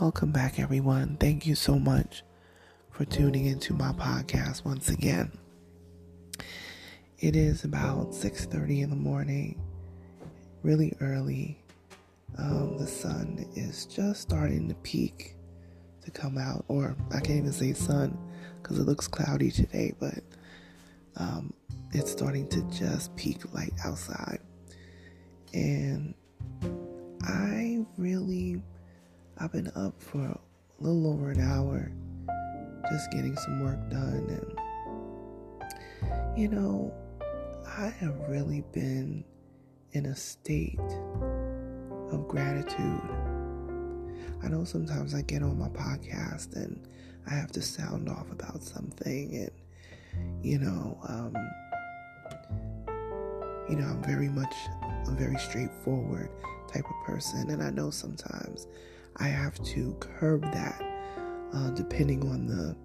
Welcome back, everyone. Thank you so much for tuning into my podcast once again. It is about 6:30 in the morning, really early. Um, the sun is just starting to peak to come out, or I can't even say sun because it looks cloudy today, but um, it's starting to just peak light outside, and I really I've been up for a little over an hour just getting some work done. And, you know, I have really been in a state of gratitude. I know sometimes I get on my podcast and I have to sound off about something, and, you know, um, you know, I'm very much a very straightforward type of person, and I know sometimes I have to curb that uh, depending on the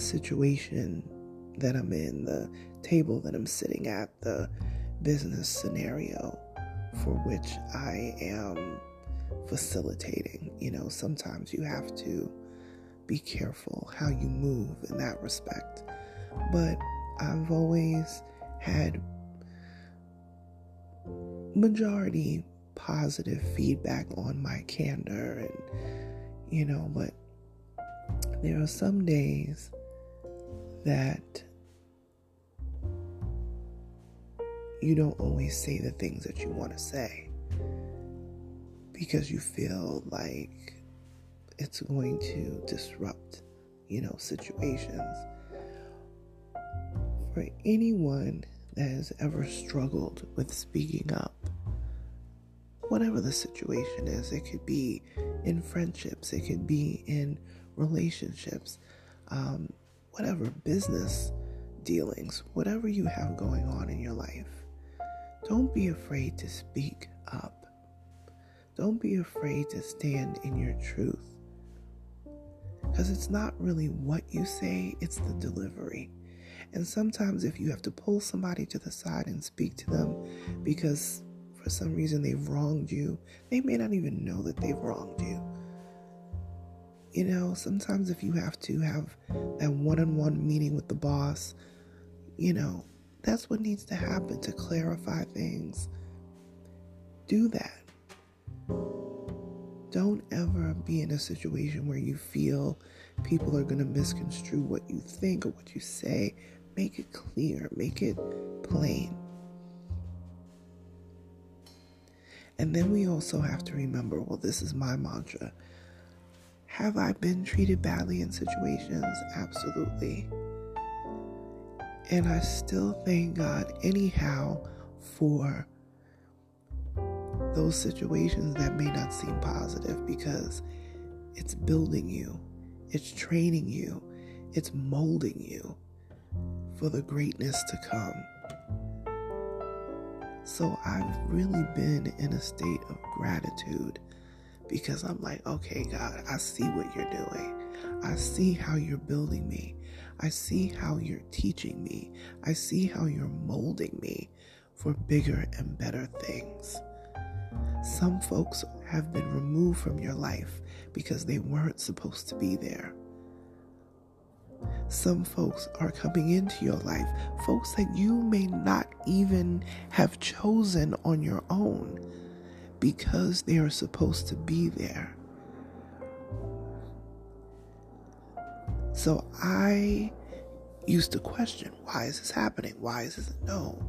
situation that I'm in, the table that I'm sitting at, the business scenario for which I am facilitating. You know, sometimes you have to be careful how you move in that respect. But I've always had majority positive feedback on my candor and you know but there are some days that you don't always say the things that you want to say because you feel like it's going to disrupt you know situations. For anyone that has ever struggled with speaking up whatever the situation is. It could be in friendships, it could be in relationships, um, whatever business dealings, whatever you have going on in your life. Don't be afraid to speak up. Don't be afraid to stand in your truth. Because it's not really what you say, it's the delivery. And sometimes, if you have to pull somebody to the side and speak to them because for some reason they've wronged you, they may not even know that they've wronged you. You know, sometimes if you have to have that one on one meeting with the boss, you know, that's what needs to happen to clarify things. Do that. Don't ever be in a situation where you feel people are going to misconstrue what you think or what you say. Make it clear, make it plain. And then we also have to remember well, this is my mantra. Have I been treated badly in situations? Absolutely. And I still thank God, anyhow, for those situations that may not seem positive because it's building you, it's training you, it's molding you for the greatness to come. So I've really been in a state of gratitude because I'm like, okay, God, I see what you're doing. I see how you're building me. I see how you're teaching me. I see how you're molding me for bigger and better things. Some folks have been removed from your life because they weren't supposed to be there. Some folks are coming into your life, folks that you may not even have chosen on your own because they are supposed to be there. So I used to question why is this happening? Why is this? No.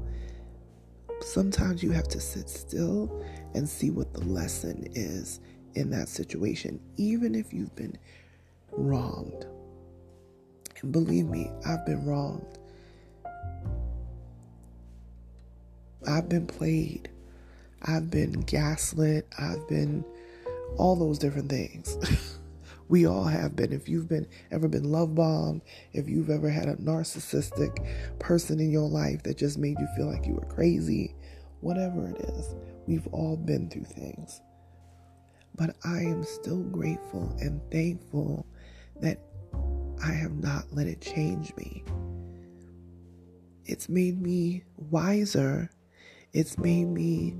Sometimes you have to sit still and see what the lesson is in that situation, even if you've been wronged. And believe me, I've been wronged. I've been played. I've been gaslit. I've been all those different things. we all have been. If you've been ever been love bombed, if you've ever had a narcissistic person in your life that just made you feel like you were crazy, whatever it is, we've all been through things. But I am still grateful and thankful that I have not let it change me. It's made me wiser. It's made me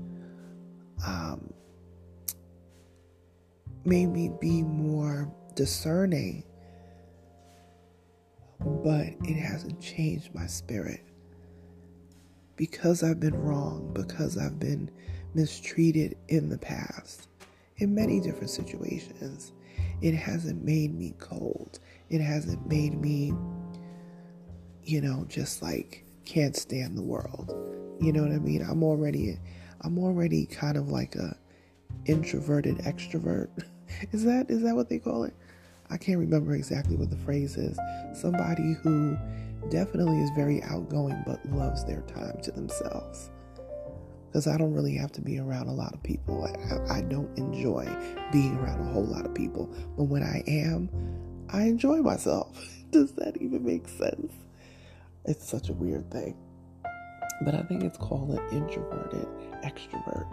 um, made me be more discerning, but it hasn't changed my spirit. Because I've been wrong, because I've been mistreated in the past, in many different situations, it hasn't made me cold. It hasn't made me, you know, just like can't stand the world. You know what I mean? I'm already, I'm already kind of like a introverted extrovert. Is that is that what they call it? I can't remember exactly what the phrase is. Somebody who definitely is very outgoing but loves their time to themselves. Because I don't really have to be around a lot of people. I, I don't enjoy being around a whole lot of people. But when I am, I enjoy myself. Does that even make sense? It's such a weird thing. But I think it's called an introverted extrovert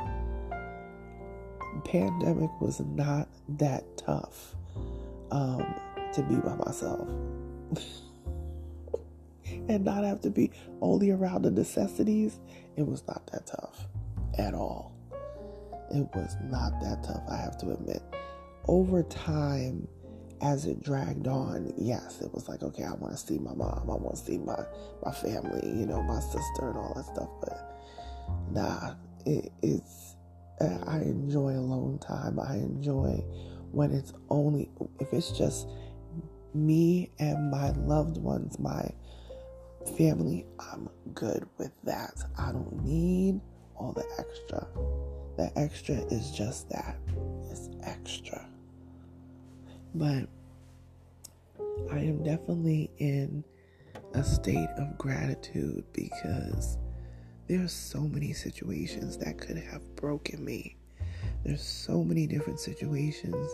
pandemic was not that tough um, to be by myself and not have to be only around the necessities. It was not that tough at all. It was not that tough, I have to admit. Over time, as it dragged on, yes, it was like, okay, I want to see my mom, I want to see my my family, you know, my sister and all that stuff. But nah, it, it's uh, I enjoy alone time. I enjoy when it's only, if it's just me and my loved ones, my family, I'm good with that. I don't need all the extra. The extra is just that it's extra. But I am definitely in a state of gratitude because there's so many situations that could have broken me. There's so many different situations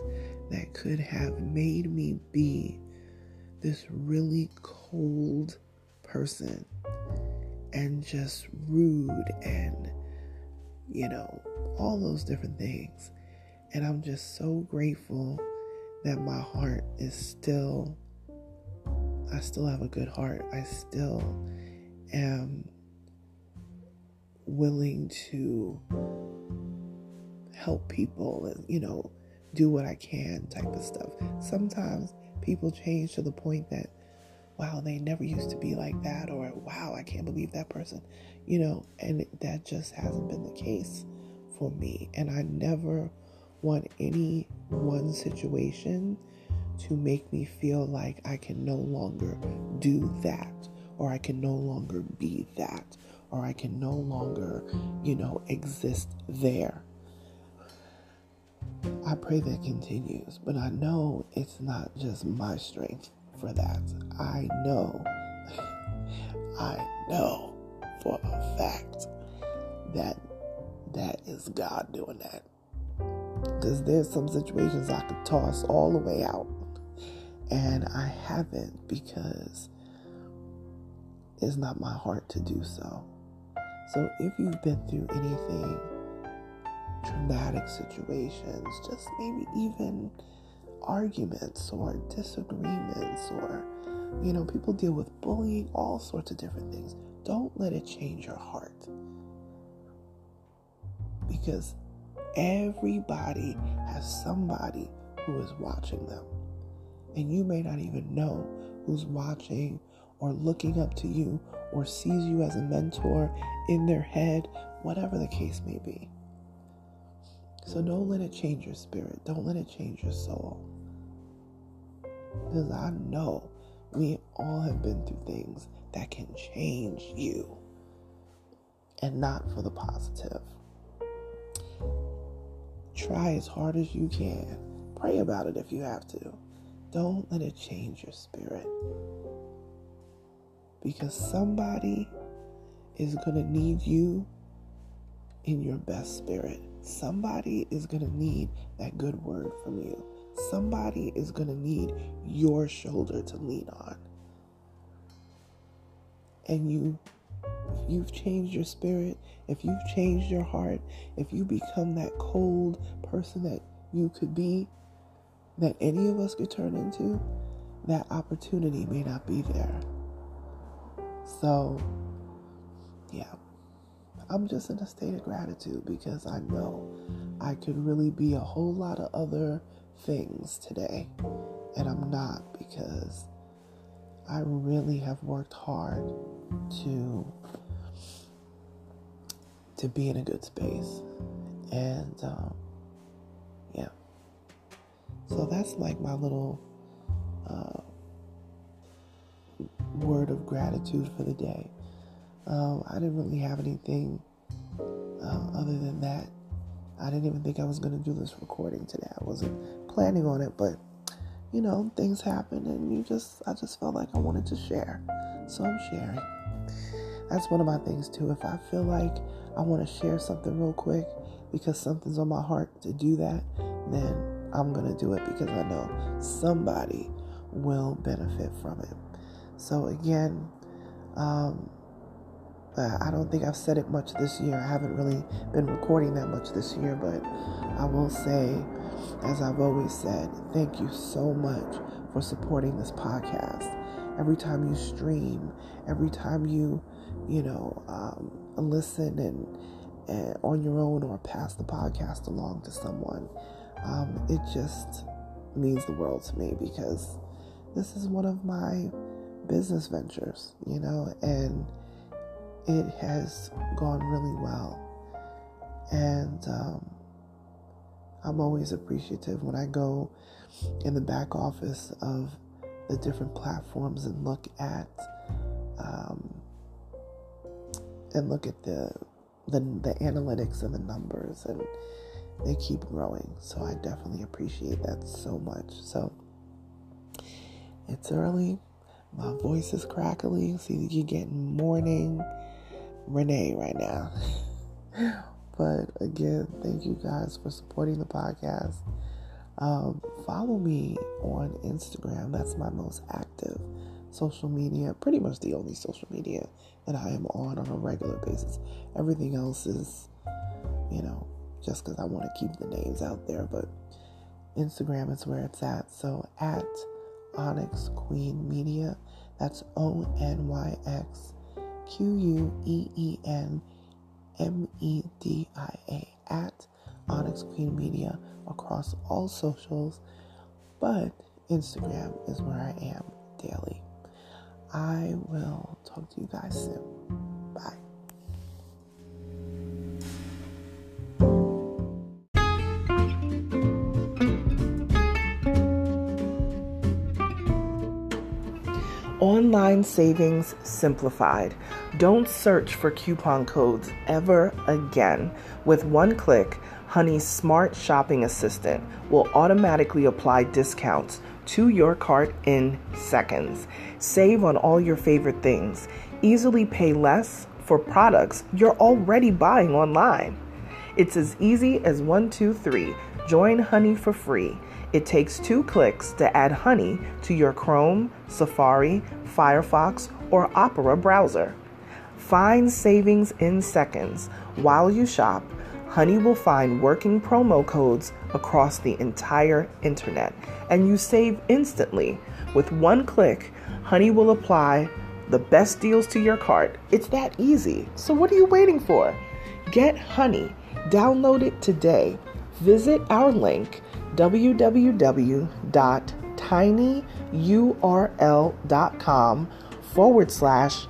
that could have made me be this really cold person and just rude and, you know, all those different things. And I'm just so grateful that my heart is still, I still have a good heart. I still am willing to help people and, you know, do what I can type of stuff. Sometimes people change to the point that, wow, they never used to be like that, or wow, I can't believe that person, you know, and that just hasn't been the case for me. And I never want any one situation to make me feel like I can no longer do that or I can no longer be that or I can no longer, you know, exist there. I pray that continues, but I know it's not just my strength for that. I know, I know for a fact that that is God doing that. Because there's some situations I could toss all the way out, and I haven't because it's not my heart to do so. So if you've been through anything, traumatic situations, just maybe even arguments or disagreements, or, you know, people deal with bullying, all sorts of different things. Don't let it change your heart. Because everybody has somebody who is watching them. And you may not even know who's watching or looking up to you or sees you as a mentor in their head, whatever the case may be. So don't let it change your spirit. Don't let it change your soul. Because I know we all have been through things that can change you and not for the positive. Try as hard as you can. Pray about it if you have to. Don't let it change your spirit because somebody is going to need you in your best spirit. Somebody is going to need that good word from you. Somebody is going to need your shoulder to lean on. And you if you've changed your spirit, if you've changed your heart, if you become that cold person that you could be, that any of us could turn into, that opportunity may not be there. So, yeah, I'm just in a state of gratitude because I know I could really be a whole lot of other things today, and I'm not because I really have worked hard to to be in a good space. And um, yeah. So that's like my little uh, word of gratitude for the day. Um, I didn't really have anything uh, other than that. I didn't even think I was going to do this recording today. I wasn't planning on it, but you know, things happen and you just, I just felt like I wanted to share. So I'm sharing. That's one of my things too. If I feel like I want to share something real quick because something's on my heart to do that, then I'm going to do it because I know somebody will benefit from it. So, again, um, I don't think I've said it much this year. I haven't really been recording that much this year, but I will say, as I've always said, thank you so much for supporting this podcast. Every time you stream, every time you, you know, um, listen and, and on your own or pass the podcast along to someone. Um, it just means the world to me because this is one of my business ventures, you know, and it has gone really well. And um, I'm always appreciative when I go in the back office of the different platforms and look at um, and look at the, the the analytics and the numbers and they keep growing. So I definitely appreciate that so much. So it's early. My voice is crackly. See, you're getting morning Renee right now. but again, thank you guys for supporting the podcast. Um, follow me on Instagram. That's my most active social media, pretty much the only social media that I am on on a regular basis. Everything else is, you know, just because I want to keep the names out there, but Instagram is where it's at. So at Onyx Queen Media, that's O N Y X Q U E E N M E D I A at Onyx Queen Media across all socials, but Instagram is where I am daily. I will talk to you guys soon. Bye. Online savings simplified. Don't search for coupon codes ever again. With one click, Honey's smart shopping assistant will automatically apply discounts to your cart in seconds. Save on all your favorite things. Easily pay less for products you're already buying online. It's as easy as one, two, three. Join Honey for free. It takes two clicks to add Honey to your Chrome, Safari, Firefox, or Opera browser. Find savings in seconds. While you shop, Honey will find working promo codes across the entire internet and you save instantly. With one click, Honey will apply the best deals to your cart. It's that easy. So, what are you waiting for? Get Honey. Download it today. Visit our link www.tinyurl.com forward slash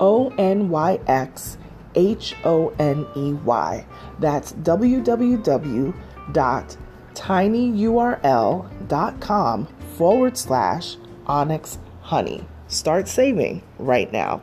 O N Y X H O N E Y. That's www.tinyurl.com forward slash onyx honey. Start saving right now.